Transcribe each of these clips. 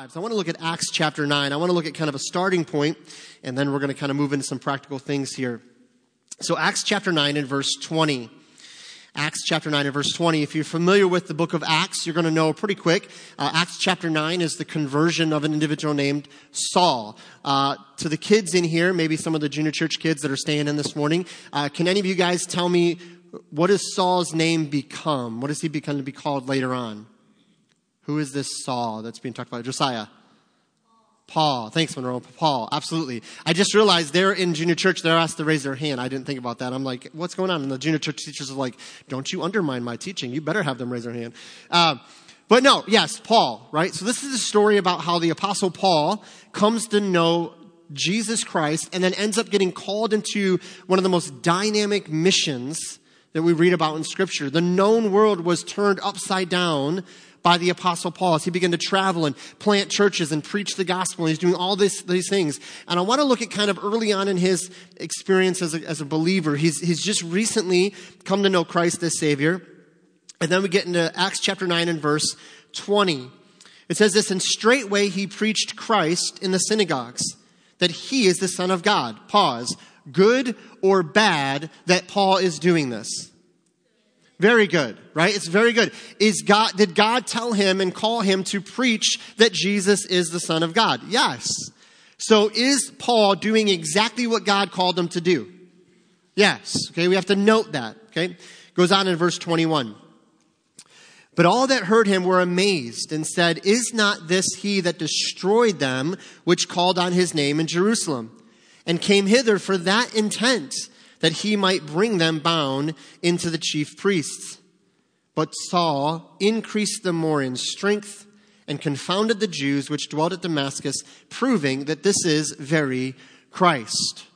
lives. I want to look at Acts chapter 9. I want to look at kind of a starting point, and then we're going to kind of move into some practical things here. So, Acts chapter 9 and verse 20. Acts chapter 9 and verse 20. If you're familiar with the book of Acts, you're going to know pretty quick. Uh, Acts chapter 9 is the conversion of an individual named Saul. Uh, to the kids in here, maybe some of the junior church kids that are staying in this morning, uh, can any of you guys tell me what does Saul's name become? What does he become to be called later on? Who is this Saul that's being talked about? Josiah. Paul. Thanks, Monroe. Paul. Absolutely. I just realized they're in junior church. They're asked to raise their hand. I didn't think about that. I'm like, what's going on? And the junior church teachers are like, don't you undermine my teaching. You better have them raise their hand. Uh, but no, yes, Paul, right? So this is a story about how the apostle Paul comes to know Jesus Christ and then ends up getting called into one of the most dynamic missions that we read about in scripture. The known world was turned upside down by the apostle Paul as he began to travel and plant churches and preach the gospel. And He's doing all this, these things. And I want to look at kind of early on in his experience as a, as a believer. He's, he's just recently come to know Christ as Savior. And then we get into Acts chapter 9 and verse 20. It says this, and straightway he preached Christ in the synagogues, that he is the Son of God. Pause. Good or bad that Paul is doing this? Very good, right? It's very good. Is God, did God tell him and call him to preach that Jesus is the Son of God? Yes. So is Paul doing exactly what God called him to do? Yes. Okay, we have to note that. Okay. Goes on in verse 21. But all that heard him were amazed and said, Is not this he that destroyed them which called on his name in Jerusalem and came hither for that intent? That he might bring them bound into the chief priests. But Saul increased them more in strength and confounded the Jews which dwelt at Damascus, proving that this is very Christ.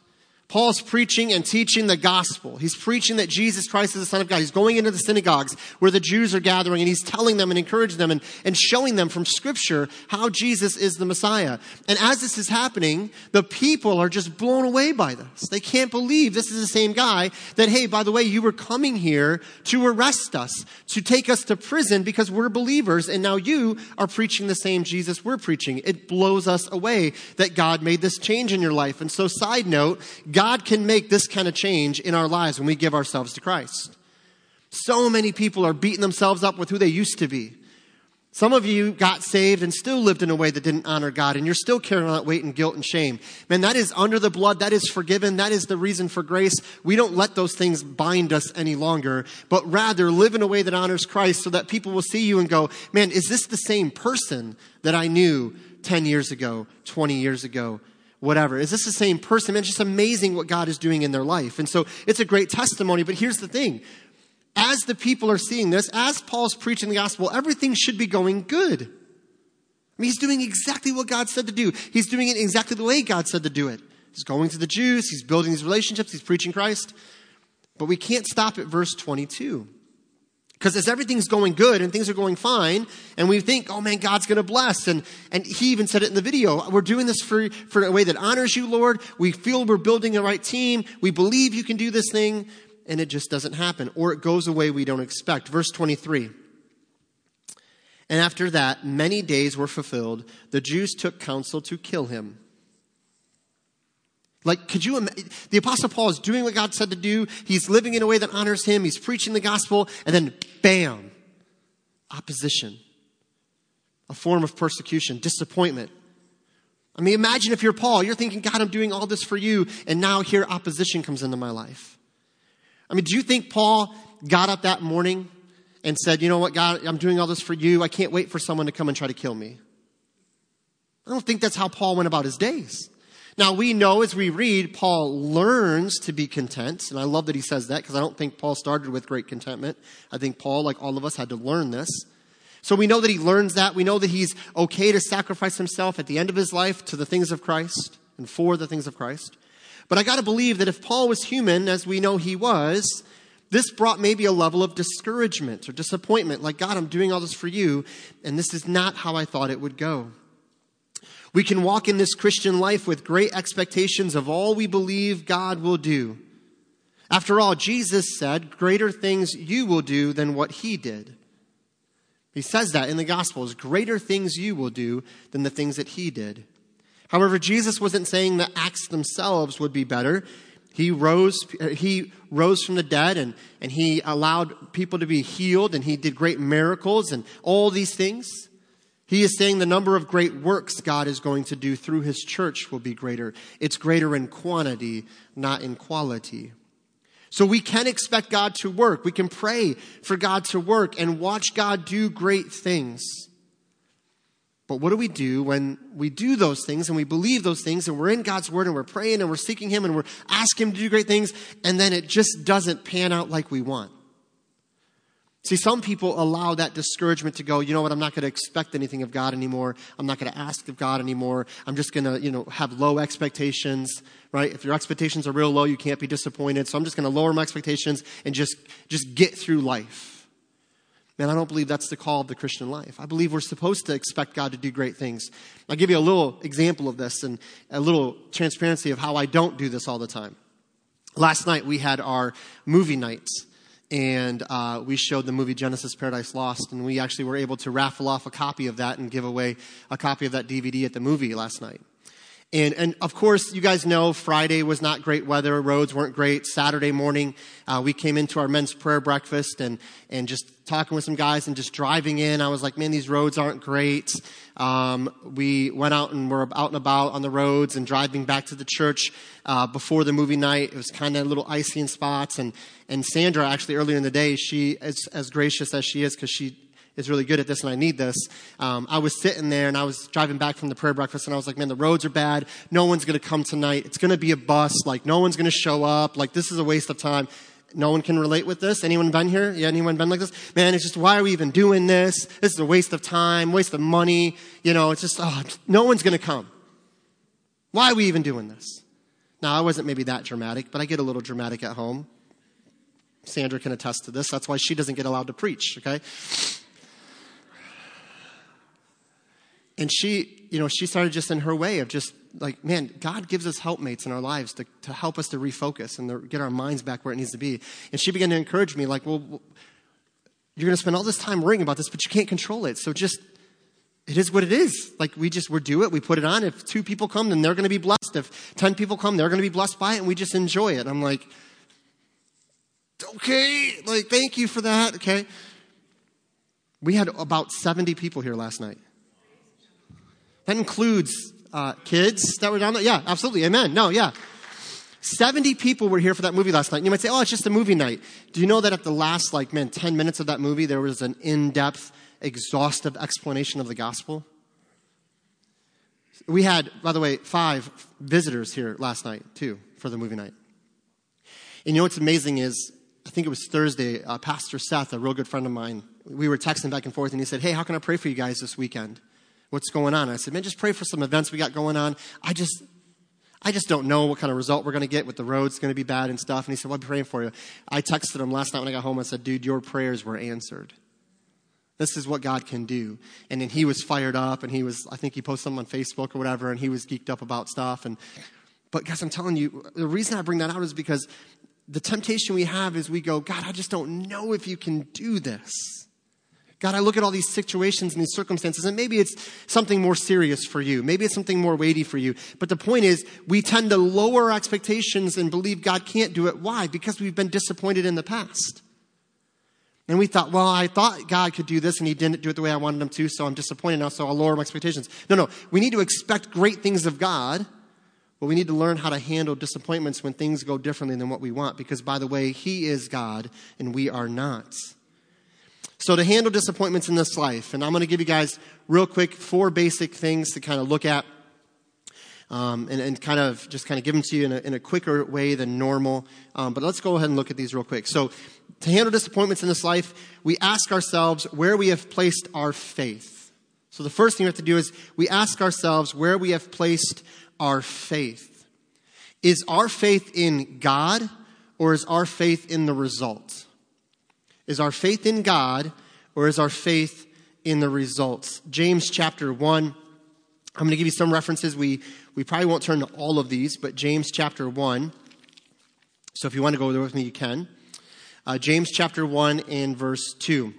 Paul's preaching and teaching the gospel. He's preaching that Jesus Christ is the Son of God. He's going into the synagogues where the Jews are gathering and he's telling them and encouraging them and, and showing them from scripture how Jesus is the Messiah. And as this is happening, the people are just blown away by this. They can't believe this is the same guy that, hey, by the way, you were coming here to arrest us, to take us to prison because we're believers and now you are preaching the same Jesus we're preaching. It blows us away that God made this change in your life. And so side note, can make this kind of change in our lives when we give ourselves to Christ. So many people are beating themselves up with who they used to be. Some of you got saved and still lived in a way that didn't honor God, and you're still carrying that weight and guilt and shame. Man, that is under the blood. That is forgiven. That is the reason for grace. We don't let those things bind us any longer, but rather live in a way that honors Christ so that people will see you and go, man, is this the same person that I knew 10 years ago, 20 years ago? Whatever. Is this the same person? Man, it's just amazing what God is doing in their life. And so it's a great testimony. But here's the thing. As the people are seeing this, as Paul's preaching the gospel, everything should be going good. I mean, he's doing exactly what God said to do. He's doing it exactly the way God said to do it. He's going to the Jews, he's building these relationships, he's preaching Christ. But we can't stop at verse 22. Because as everything's going good and things are going fine, and we think, oh man, God's going to bless. And, and he even said it in the video. We're doing this for, for a way that honors you, Lord. We feel we're building the right team. We believe you can do this thing. And it just doesn't happen. Or it goes away we don't expect. Verse 23. And after that, many days were fulfilled. The Jews took counsel to kill him. Like, could you, the apostle Paul is doing what God said to do. He's living in a way that honors him. He's preaching the gospel and then bam, opposition, a form of persecution, disappointment. I mean, imagine if you're Paul, you're thinking, God, I'm doing all this for you. And now here opposition comes into my life. I mean, do you think Paul got up that morning and said, you know what, God, I'm doing all this for you. I can't wait for someone to come and try to kill me. I don't think that's how Paul went about his days. Now we know as we read, Paul learns to be content. And I love that he says that because I don't think Paul started with great contentment. I think Paul, like all of us, had to learn this. So we know that he learns that. We know that he's okay to sacrifice himself at the end of his life to the things of Christ and for the things of Christ. But I gotta believe that if Paul was human, as we know he was, this brought maybe a level of discouragement or disappointment. Like, God, I'm doing all this for you, and this is not how I thought it would go. We can walk in this Christian life with great expectations of all we believe God will do. After all, Jesus said, Greater things you will do than what he did. He says that in the Gospels greater things you will do than the things that he did. However, Jesus wasn't saying the acts themselves would be better. He rose, he rose from the dead and, and he allowed people to be healed and he did great miracles and all these things. He is saying the number of great works God is going to do through his church will be greater. It's greater in quantity, not in quality. So we can expect God to work. We can pray for God to work and watch God do great things. But what do we do when we do those things and we believe those things and we're in God's word and we're praying and we're seeking Him and we're asking Him to do great things and then it just doesn't pan out like we want? See, some people allow that discouragement to go, you know what, I'm not going to expect anything of God anymore. I'm not going to ask of God anymore. I'm just going to, you know, have low expectations, right? If your expectations are real low, you can't be disappointed. So I'm just going to lower my expectations and just, just get through life. Man, I don't believe that's the call of the Christian life. I believe we're supposed to expect God to do great things. I'll give you a little example of this and a little transparency of how I don't do this all the time. Last night we had our movie nights and uh, we showed the movie Genesis Paradise Lost, and we actually were able to raffle off a copy of that and give away a copy of that DVD at the movie last night. And, and of course, you guys know Friday was not great weather. Roads weren't great. Saturday morning, uh, we came into our men's prayer breakfast and, and just talking with some guys and just driving in. I was like, man, these roads aren't great. Um, we went out and were out and about on the roads and driving back to the church uh, before the movie night. It was kind of a little icy in spots. And, and Sandra, actually, earlier in the day, she, as, as gracious as she is, because she is really good at this and I need this. Um, I was sitting there and I was driving back from the prayer breakfast and I was like, man, the roads are bad. No one's going to come tonight. It's going to be a bus. Like, no one's going to show up. Like, this is a waste of time. No one can relate with this. Anyone been here? Yeah, anyone been like this? Man, it's just, why are we even doing this? This is a waste of time, waste of money. You know, it's just, oh, no one's going to come. Why are we even doing this? Now, I wasn't maybe that dramatic, but I get a little dramatic at home. Sandra can attest to this. That's why she doesn't get allowed to preach, okay? And she, you know, she started just in her way of just like, man, God gives us helpmates in our lives to, to help us to refocus and to get our minds back where it needs to be. And she began to encourage me, like, well, you're going to spend all this time worrying about this, but you can't control it. So just, it is what it is. Like, we just, we do it, we put it on. If two people come, then they're going to be blessed. If 10 people come, they're going to be blessed by it, and we just enjoy it. I'm like, okay, like, thank you for that, okay? We had about 70 people here last night. That includes uh, kids that were down there. Yeah, absolutely. Amen. No, yeah. 70 people were here for that movie last night. You might say, oh, it's just a movie night. Do you know that at the last, like, man, 10 minutes of that movie, there was an in depth, exhaustive explanation of the gospel? We had, by the way, five visitors here last night, too, for the movie night. And you know what's amazing is, I think it was Thursday, uh, Pastor Seth, a real good friend of mine, we were texting back and forth, and he said, hey, how can I pray for you guys this weekend? What's going on. I said, man, just pray for some events we got going on. I just, I just don't know what kind of result we're going to get with the roads going to be bad and stuff. And he said, well, I'm praying for you. I texted him last night when I got home. I said, dude, your prayers were answered. This is what God can do. And then he was fired up and he was, I think he posted something on Facebook or whatever and he was geeked up about stuff. And, but guys, I'm telling you, the reason I bring that out is because the temptation we have is we go, God, I just don't know if you can do this. God, I look at all these situations and these circumstances, and maybe it's something more serious for you. Maybe it's something more weighty for you. But the point is, we tend to lower expectations and believe God can't do it. Why? Because we've been disappointed in the past. And we thought, well, I thought God could do this and he didn't do it the way I wanted him to, so I'm disappointed now, so I'll lower my expectations. No, no. We need to expect great things of God, but we need to learn how to handle disappointments when things go differently than what we want, because by the way, he is God and we are not. So, to handle disappointments in this life, and I'm going to give you guys real quick four basic things to kind of look at um, and, and, kind of just kind of give them to you in a, in a quicker way than normal. Um, but let's go ahead and look at these real quick. So, to handle disappointments in this life, we ask ourselves where we have placed our faith. So, the first thing we have to do is we ask ourselves where we have placed our faith. Is our faith in God or is our faith in the result? Is our faith in God or is our faith in the results? James chapter 1. I'm going to give you some references. We, we probably won't turn to all of these, but James chapter 1. So if you want to go there with me, you can. Uh, James chapter 1 and verse 2.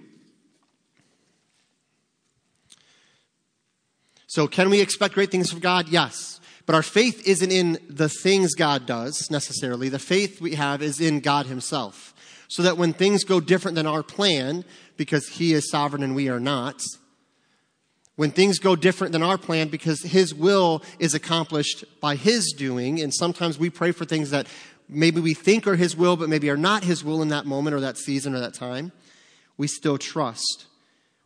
So, can we expect great things from God? Yes. But our faith isn't in the things God does necessarily. The faith we have is in God Himself. So that when things go different than our plan, because He is sovereign and we are not, when things go different than our plan because His will is accomplished by His doing, and sometimes we pray for things that maybe we think are His will, but maybe are not His will in that moment or that season or that time, we still trust.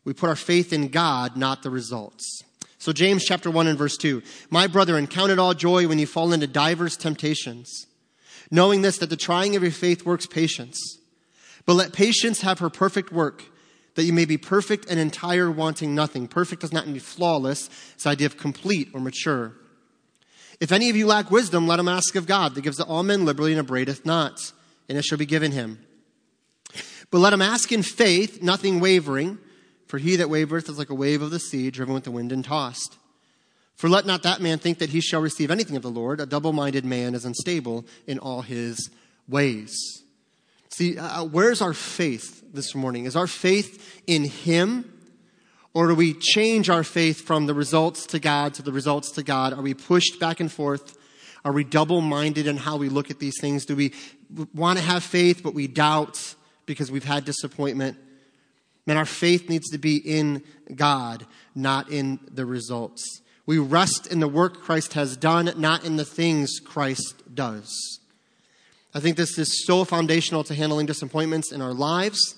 We put our faith in God, not the results. So, James chapter 1 and verse 2 My brethren, count it all joy when you fall into divers temptations, knowing this, that the trying of your faith works patience. But let patience have her perfect work that you may be perfect and entire, wanting nothing. Perfect does not mean flawless. It's the idea of complete or mature. If any of you lack wisdom, let him ask of God, that gives to all men liberally and abradeth not, and it shall be given him. But let him ask in faith, nothing wavering, for he that wavereth is like a wave of the sea, driven with the wind and tossed. For let not that man think that he shall receive anything of the Lord. A double minded man is unstable in all his ways. See, uh, uh, where's our faith this morning? Is our faith in Him? Or do we change our faith from the results to God to the results to God? Are we pushed back and forth? Are we double minded in how we look at these things? Do we want to have faith, but we doubt because we've had disappointment? Man, our faith needs to be in God, not in the results. We rest in the work Christ has done, not in the things Christ does. I think this is so foundational to handling disappointments in our lives.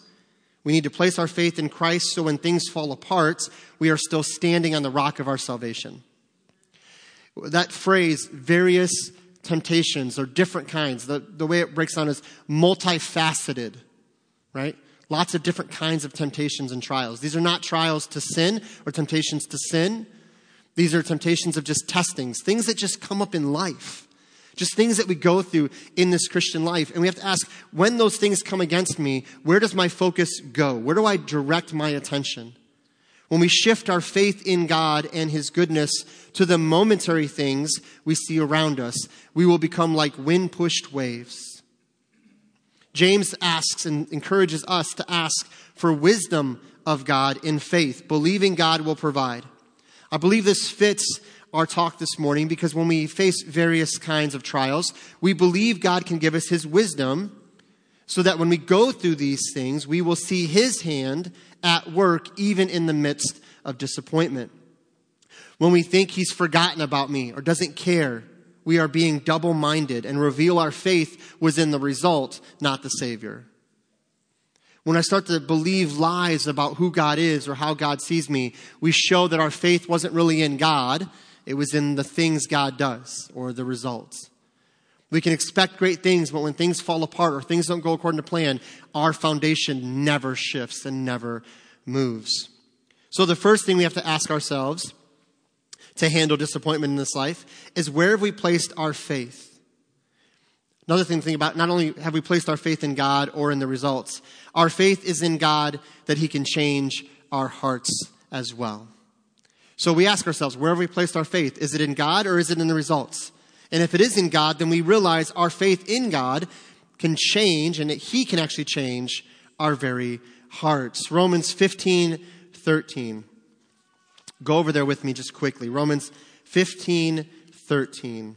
We need to place our faith in Christ so when things fall apart, we are still standing on the rock of our salvation. That phrase, various temptations or different kinds, the, the way it breaks down is multifaceted, right? Lots of different kinds of temptations and trials. These are not trials to sin or temptations to sin. These are temptations of just testings, things that just come up in life just things that we go through in this Christian life. And we have to ask, when those things come against me, where does my focus go? Where do I direct my attention? When we shift our faith in God and His goodness to the momentary things we see around us, we will become like wind pushed waves. James asks and encourages us to ask for wisdom of God in faith, believing God will provide. I believe this fits our talk this morning because when we face various kinds of trials, we believe God can give us His wisdom so that when we go through these things, we will see His hand at work even in the midst of disappointment. When we think He's forgotten about me or doesn't care, we are being double minded and reveal our faith was in the result, not the Savior. When I start to believe lies about who God is or how God sees me, we show that our faith wasn't really in God, it was in the things God does or the results. We can expect great things, but when things fall apart or things don't go according to plan, our foundation never shifts and never moves. So, the first thing we have to ask ourselves to handle disappointment in this life is where have we placed our faith? Another thing to think about not only have we placed our faith in God or in the results, our faith is in God that He can change our hearts as well. So we ask ourselves, where have we placed our faith? Is it in God or is it in the results? And if it is in God, then we realize our faith in God can change and that He can actually change our very hearts. Romans 15, 13. Go over there with me just quickly. Romans 15, 13.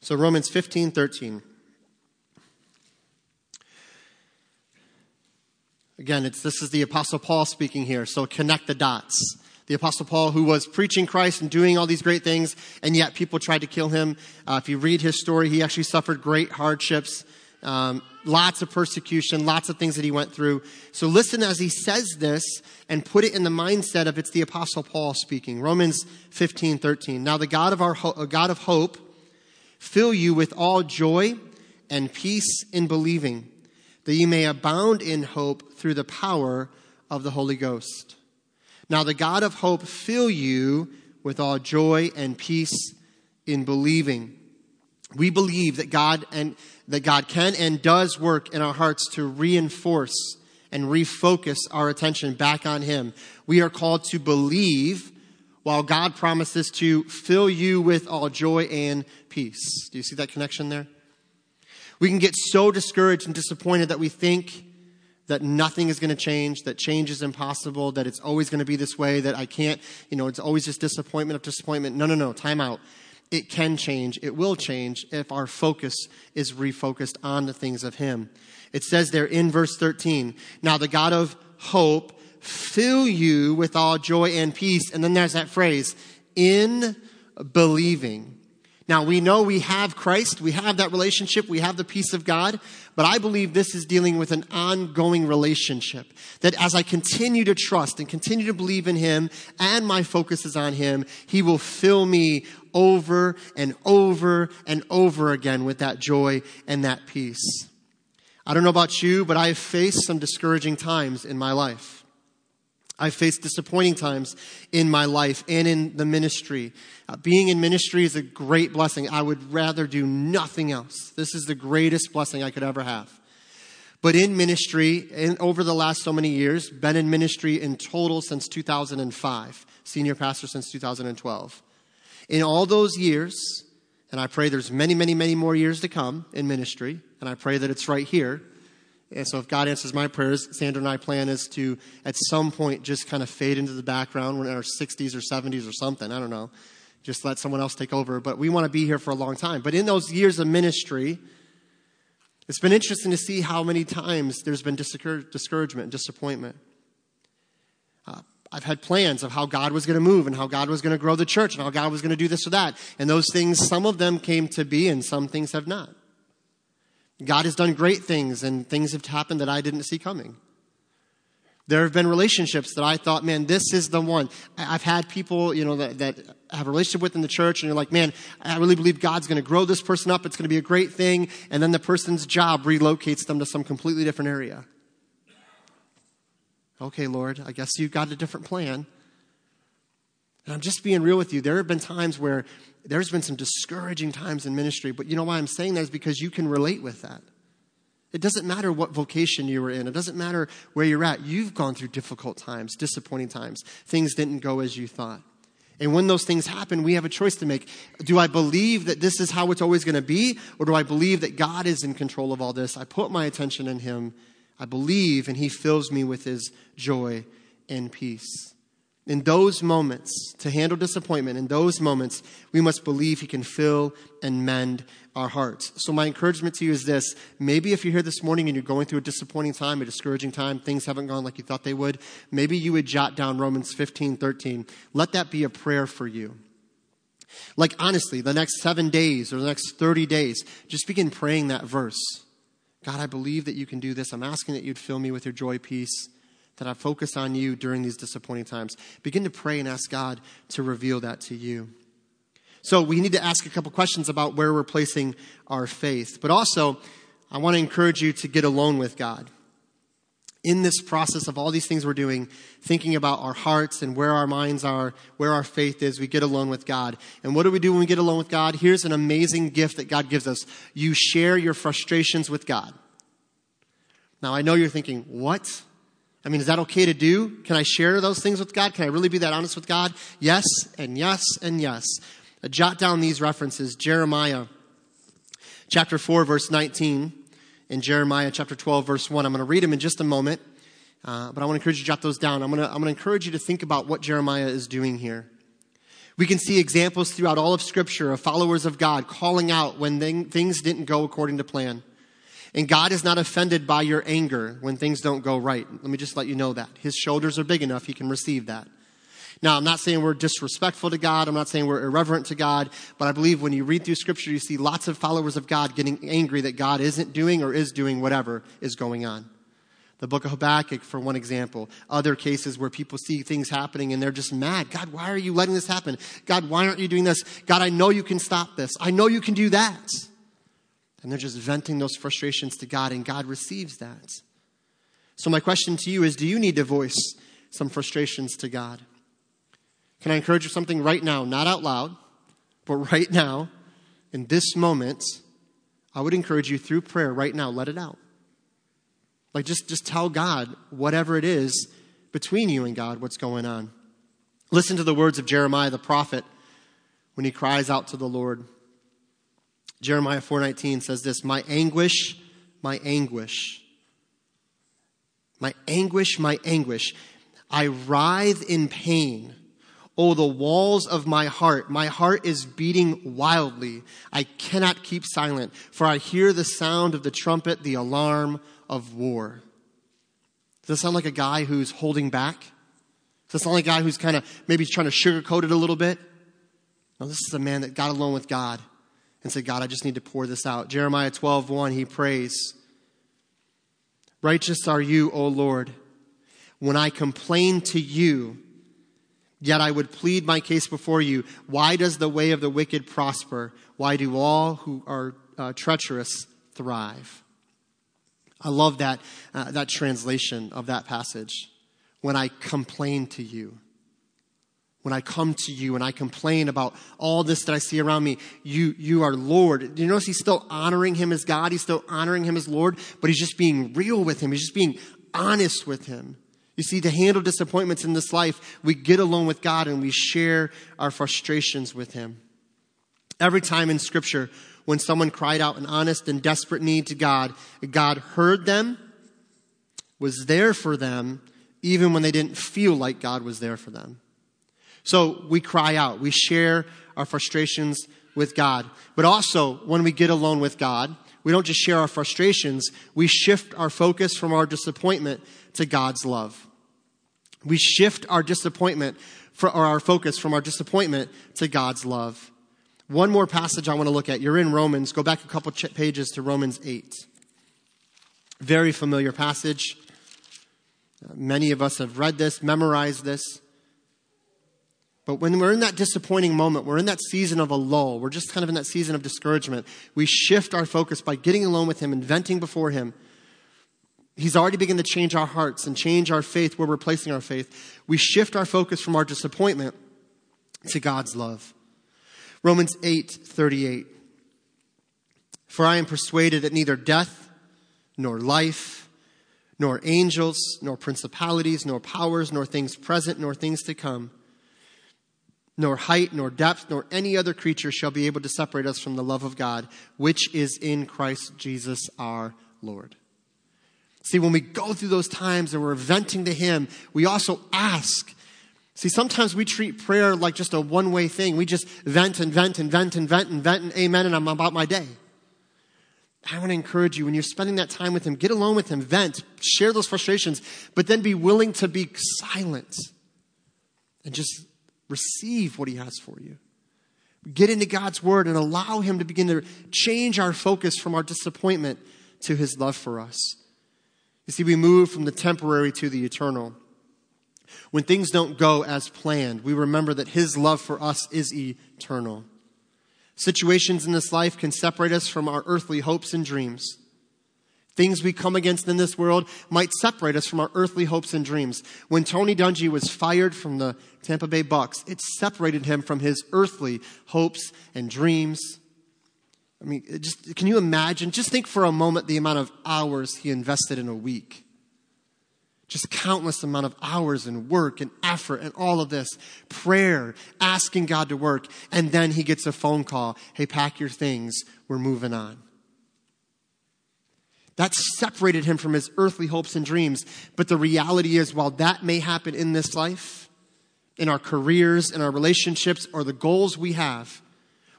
So Romans 15, 13. Again, it's, this is the Apostle Paul speaking here, so connect the dots. The Apostle Paul, who was preaching Christ and doing all these great things, and yet people tried to kill him. Uh, if you read his story, he actually suffered great hardships, um, lots of persecution, lots of things that he went through. So listen as he says this and put it in the mindset of it's the Apostle Paul speaking. Romans 15, 13. Now the God of our ho- God of hope fill you with all joy and peace in believing that you may abound in hope through the power of the Holy Ghost. Now the God of hope fill you with all joy and peace in believing. We believe that God and that God can and does work in our hearts to reinforce and refocus our attention back on Him. We are called to believe while God promises to fill you with all joy and peace. Do you see that connection there? We can get so discouraged and disappointed that we think that nothing is going to change, that change is impossible, that it's always going to be this way, that I can't, you know, it's always just disappointment of disappointment. No, no, no, time out. It can change. It will change if our focus is refocused on the things of Him. It says there in verse 13, now the God of hope fill you with all joy and peace. And then there's that phrase, in believing. Now we know we have Christ, we have that relationship, we have the peace of God, but I believe this is dealing with an ongoing relationship. That as I continue to trust and continue to believe in Him and my focus is on Him, He will fill me over and over and over again with that joy and that peace. I don't know about you, but I have faced some discouraging times in my life. I've faced disappointing times in my life and in the ministry. Uh, being in ministry is a great blessing. I would rather do nothing else. This is the greatest blessing I could ever have. But in ministry, in, over the last so many years, been in ministry in total since 2005, senior pastor since 2012. In all those years, and I pray there's many, many, many more years to come in ministry, and I pray that it's right here and so if God answers my prayers, Sandra and I plan is to, at some point, just kind of fade into the background. We're in our 60s or 70s or something. I don't know. Just let someone else take over. But we want to be here for a long time. But in those years of ministry, it's been interesting to see how many times there's been discouragement and disappointment. Uh, I've had plans of how God was going to move and how God was going to grow the church and how God was going to do this or that. And those things, some of them came to be and some things have not. God has done great things and things have happened that I didn't see coming. There have been relationships that I thought, man, this is the one. I've had people, you know, that, that have a relationship with in the church and you're like, man, I really believe God's going to grow this person up. It's going to be a great thing. And then the person's job relocates them to some completely different area. Okay, Lord, I guess you've got a different plan. And I'm just being real with you. There have been times where there's been some discouraging times in ministry, but you know why I'm saying that is because you can relate with that. It doesn't matter what vocation you were in. It doesn't matter where you're at. You've gone through difficult times, disappointing times. Things didn't go as you thought. And when those things happen, we have a choice to make. Do I believe that this is how it's always going to be? Or do I believe that God is in control of all this? I put my attention in Him. I believe, and He fills me with His joy and peace. In those moments, to handle disappointment, in those moments, we must believe He can fill and mend our hearts. So, my encouragement to you is this maybe if you're here this morning and you're going through a disappointing time, a discouraging time, things haven't gone like you thought they would, maybe you would jot down Romans 15 13. Let that be a prayer for you. Like, honestly, the next seven days or the next 30 days, just begin praying that verse. God, I believe that you can do this. I'm asking that you'd fill me with your joy, peace that I focus on you during these disappointing times. Begin to pray and ask God to reveal that to you. So we need to ask a couple questions about where we're placing our faith. But also, I want to encourage you to get alone with God. In this process of all these things we're doing, thinking about our hearts and where our minds are, where our faith is, we get alone with God. And what do we do when we get alone with God? Here's an amazing gift that God gives us. You share your frustrations with God. Now, I know you're thinking, what? I mean, is that okay to do? Can I share those things with God? Can I really be that honest with God? Yes, and yes, and yes. Uh, jot down these references Jeremiah chapter 4, verse 19, and Jeremiah chapter 12, verse 1. I'm going to read them in just a moment, uh, but I want to encourage you to jot those down. I'm going, to, I'm going to encourage you to think about what Jeremiah is doing here. We can see examples throughout all of Scripture of followers of God calling out when things didn't go according to plan. And God is not offended by your anger when things don't go right. Let me just let you know that. His shoulders are big enough, he can receive that. Now, I'm not saying we're disrespectful to God. I'm not saying we're irreverent to God. But I believe when you read through scripture, you see lots of followers of God getting angry that God isn't doing or is doing whatever is going on. The book of Habakkuk, for one example. Other cases where people see things happening and they're just mad. God, why are you letting this happen? God, why aren't you doing this? God, I know you can stop this. I know you can do that. And they're just venting those frustrations to God, and God receives that. So, my question to you is do you need to voice some frustrations to God? Can I encourage you something right now, not out loud, but right now, in this moment? I would encourage you through prayer right now, let it out. Like, just, just tell God whatever it is between you and God, what's going on. Listen to the words of Jeremiah the prophet when he cries out to the Lord. Jeremiah 4:19 says this, "My anguish, my anguish. My anguish, my anguish. I writhe in pain. Oh, the walls of my heart. My heart is beating wildly. I cannot keep silent, for I hear the sound of the trumpet, the alarm of war." Does that sound like a guy who's holding back? Does that sound like a guy who's kind of maybe trying to sugarcoat it a little bit? No, this is a man that got alone with God and said, God, I just need to pour this out. Jeremiah 12, 1, he prays, Righteous are you, O Lord, when I complain to you, yet I would plead my case before you. Why does the way of the wicked prosper? Why do all who are uh, treacherous thrive? I love that, uh, that translation of that passage. When I complain to you when I come to you and I complain about all this that I see around me, you, you are Lord. You notice he's still honoring him as God. He's still honoring him as Lord, but he's just being real with him. He's just being honest with him. You see, to handle disappointments in this life, we get alone with God and we share our frustrations with him. Every time in scripture, when someone cried out an honest and desperate need to God, God heard them, was there for them, even when they didn't feel like God was there for them. So we cry out, we share our frustrations with God. But also, when we get alone with God, we don't just share our frustrations, we shift our focus from our disappointment to God's love. We shift our disappointment for, or our focus from our disappointment to God's love. One more passage I want to look at. You're in Romans. Go back a couple pages to Romans 8. Very familiar passage. Uh, many of us have read this, memorized this. But when we're in that disappointing moment, we're in that season of a lull, we're just kind of in that season of discouragement, we shift our focus by getting alone with Him and venting before Him. He's already begun to change our hearts and change our faith where we're placing our faith. We shift our focus from our disappointment to God's love. Romans 8 38. For I am persuaded that neither death, nor life, nor angels, nor principalities, nor powers, nor things present, nor things to come nor height, nor depth, nor any other creature shall be able to separate us from the love of God, which is in Christ Jesus our Lord. See, when we go through those times and we're venting to Him, we also ask. See, sometimes we treat prayer like just a one way thing. We just vent and vent and vent and vent and vent and amen, and I'm about my day. I want to encourage you when you're spending that time with Him, get alone with Him, vent, share those frustrations, but then be willing to be silent and just receive what He has for you. Get into God's Word and allow Him to begin to change our focus from our disappointment to His love for us. You see, we move from the temporary to the eternal. When things don't go as planned, we remember that His love for us is eternal. Situations in this life can separate us from our earthly hopes and dreams. Things we come against in this world might separate us from our earthly hopes and dreams. When Tony Dungy was fired from the Tampa Bay Bucs, it separated him from his earthly hopes and dreams. I mean, just can you imagine? Just think for a moment the amount of hours he invested in a week. Just countless amount of hours and work and effort and all of this. Prayer, asking God to work. And then he gets a phone call. Hey, pack your things. We're moving on. That separated him from his earthly hopes and dreams. But the reality is, while that may happen in this life, in our careers, in our relationships, or the goals we have,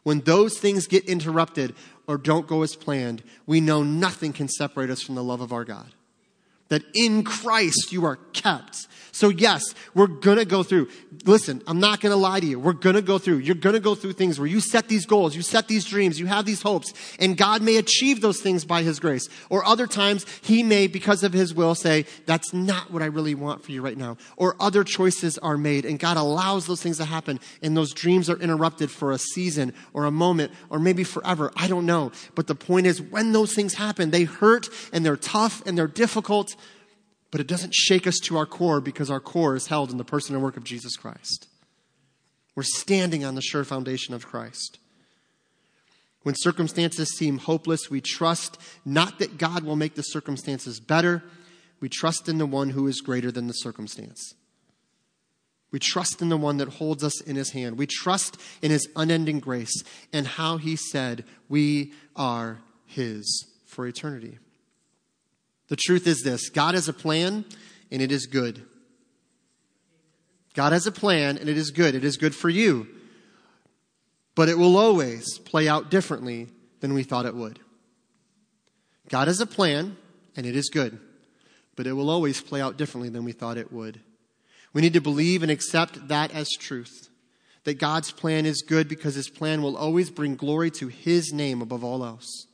when those things get interrupted or don't go as planned, we know nothing can separate us from the love of our God. That in Christ you are kept. So, yes, we're going to go through. Listen, I'm not going to lie to you. We're going to go through. You're going to go through things where you set these goals, you set these dreams, you have these hopes, and God may achieve those things by His grace. Or other times, He may, because of His will, say, That's not what I really want for you right now. Or other choices are made, and God allows those things to happen, and those dreams are interrupted for a season or a moment or maybe forever. I don't know. But the point is, when those things happen, they hurt and they're tough and they're difficult but it doesn't shake us to our core because our core is held in the person and work of Jesus Christ. We're standing on the sure foundation of Christ. When circumstances seem hopeless, we trust not that God will make the circumstances better, we trust in the one who is greater than the circumstance. We trust in the one that holds us in his hand. We trust in his unending grace and how he said we are his for eternity. The truth is this God has a plan, and it is good. God has a plan, and it is good. It is good for you. But it will always play out differently than we thought it would. God has a plan, and it is good. But it will always play out differently than we thought it would. We need to believe and accept that as truth. That God's plan is good because his plan will always bring glory to his name above all else.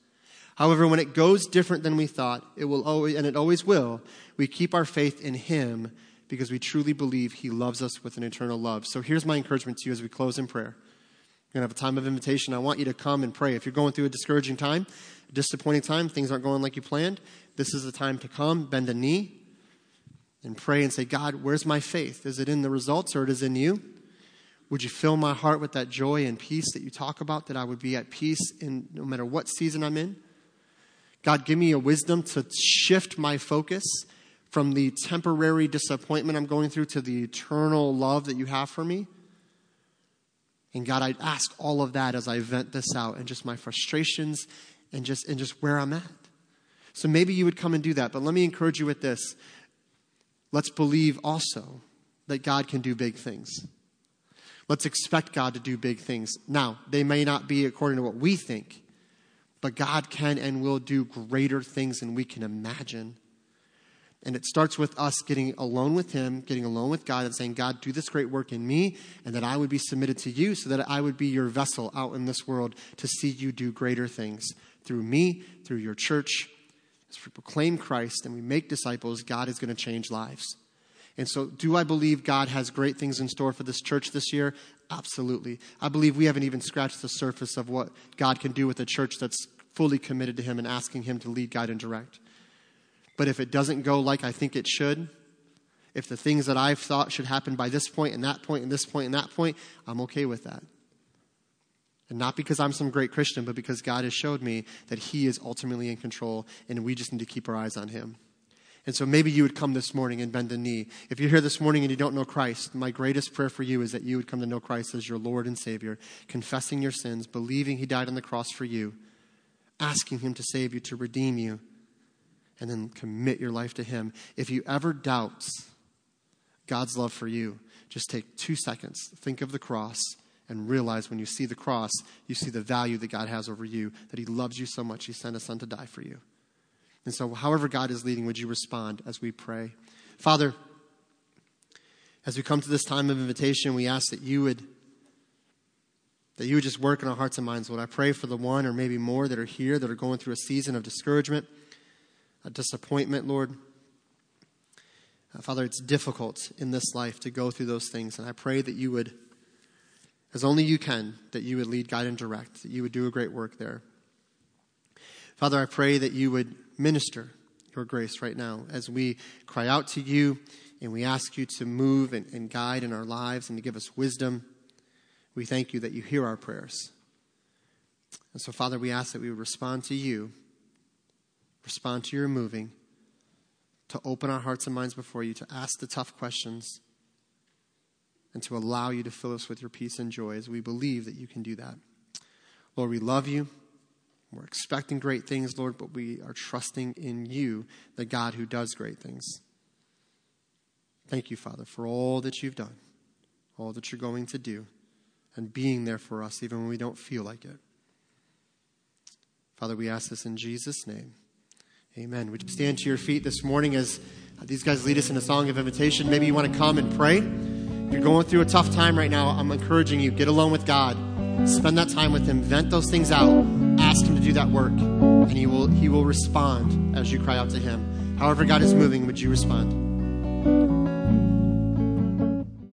However, when it goes different than we thought, it will always, and it always will, we keep our faith in him because we truly believe he loves us with an eternal love. So here's my encouragement to you as we close in prayer. We're going to have a time of invitation. I want you to come and pray. If you're going through a discouraging time, a disappointing time, things aren't going like you planned, this is the time to come, bend a knee, and pray and say, God, where's my faith? Is it in the results or it is in you? Would you fill my heart with that joy and peace that you talk about, that I would be at peace in no matter what season I'm in? God, give me a wisdom to shift my focus from the temporary disappointment I'm going through to the eternal love that you have for me. And God, I ask all of that as I vent this out and just my frustrations and just and just where I'm at. So maybe you would come and do that, but let me encourage you with this. Let's believe also that God can do big things. Let's expect God to do big things. Now, they may not be according to what we think, but God can and will do greater things than we can imagine. And it starts with us getting alone with Him, getting alone with God, and saying, God, do this great work in me, and that I would be submitted to you so that I would be your vessel out in this world to see you do greater things through me, through your church. As we proclaim Christ and we make disciples, God is going to change lives. And so, do I believe God has great things in store for this church this year? Absolutely. I believe we haven't even scratched the surface of what God can do with a church that's fully committed to Him and asking Him to lead, guide, and direct. But if it doesn't go like I think it should, if the things that I've thought should happen by this point and that point and this point and that point, I'm okay with that. And not because I'm some great Christian, but because God has showed me that He is ultimately in control and we just need to keep our eyes on Him. And so maybe you would come this morning and bend a knee. If you're here this morning and you don't know Christ, my greatest prayer for you is that you would come to know Christ as your Lord and Savior, confessing your sins, believing He died on the cross for you, asking Him to save you, to redeem you, and then commit your life to Him. If you ever doubt God's love for you, just take two seconds, think of the cross, and realize when you see the cross, you see the value that God has over you, that He loves you so much, He sent a Son to die for you. And so, however God is leading, would you respond as we pray? Father, as we come to this time of invitation, we ask that you would that you would just work in our hearts and minds. Lord, I pray for the one or maybe more that are here that are going through a season of discouragement, a disappointment, Lord. Uh, Father, it's difficult in this life to go through those things, and I pray that you would, as only you can, that you would lead, guide, and direct, that you would do a great work there. Father, I pray that you would minister your grace right now as we cry out to you and we ask you to move and, and guide in our lives and to give us wisdom. We thank you that you hear our prayers. And so, Father, we ask that we would respond to you, respond to your moving, to open our hearts and minds before you, to ask the tough questions, and to allow you to fill us with your peace and joy as we believe that you can do that. Lord, we love you. We're expecting great things, Lord, but we are trusting in you, the God who does great things. Thank you, Father, for all that you've done, all that you're going to do, and being there for us even when we don't feel like it. Father, we ask this in Jesus' name. Amen. Would you stand to your feet this morning as these guys lead us in a song of invitation? Maybe you want to come and pray. If you're going through a tough time right now, I'm encouraging you, get alone with God. Spend that time with Him. Vent those things out. Ask Him to do that work. And He will, he will respond as you cry out to Him. However, God is moving, would you respond?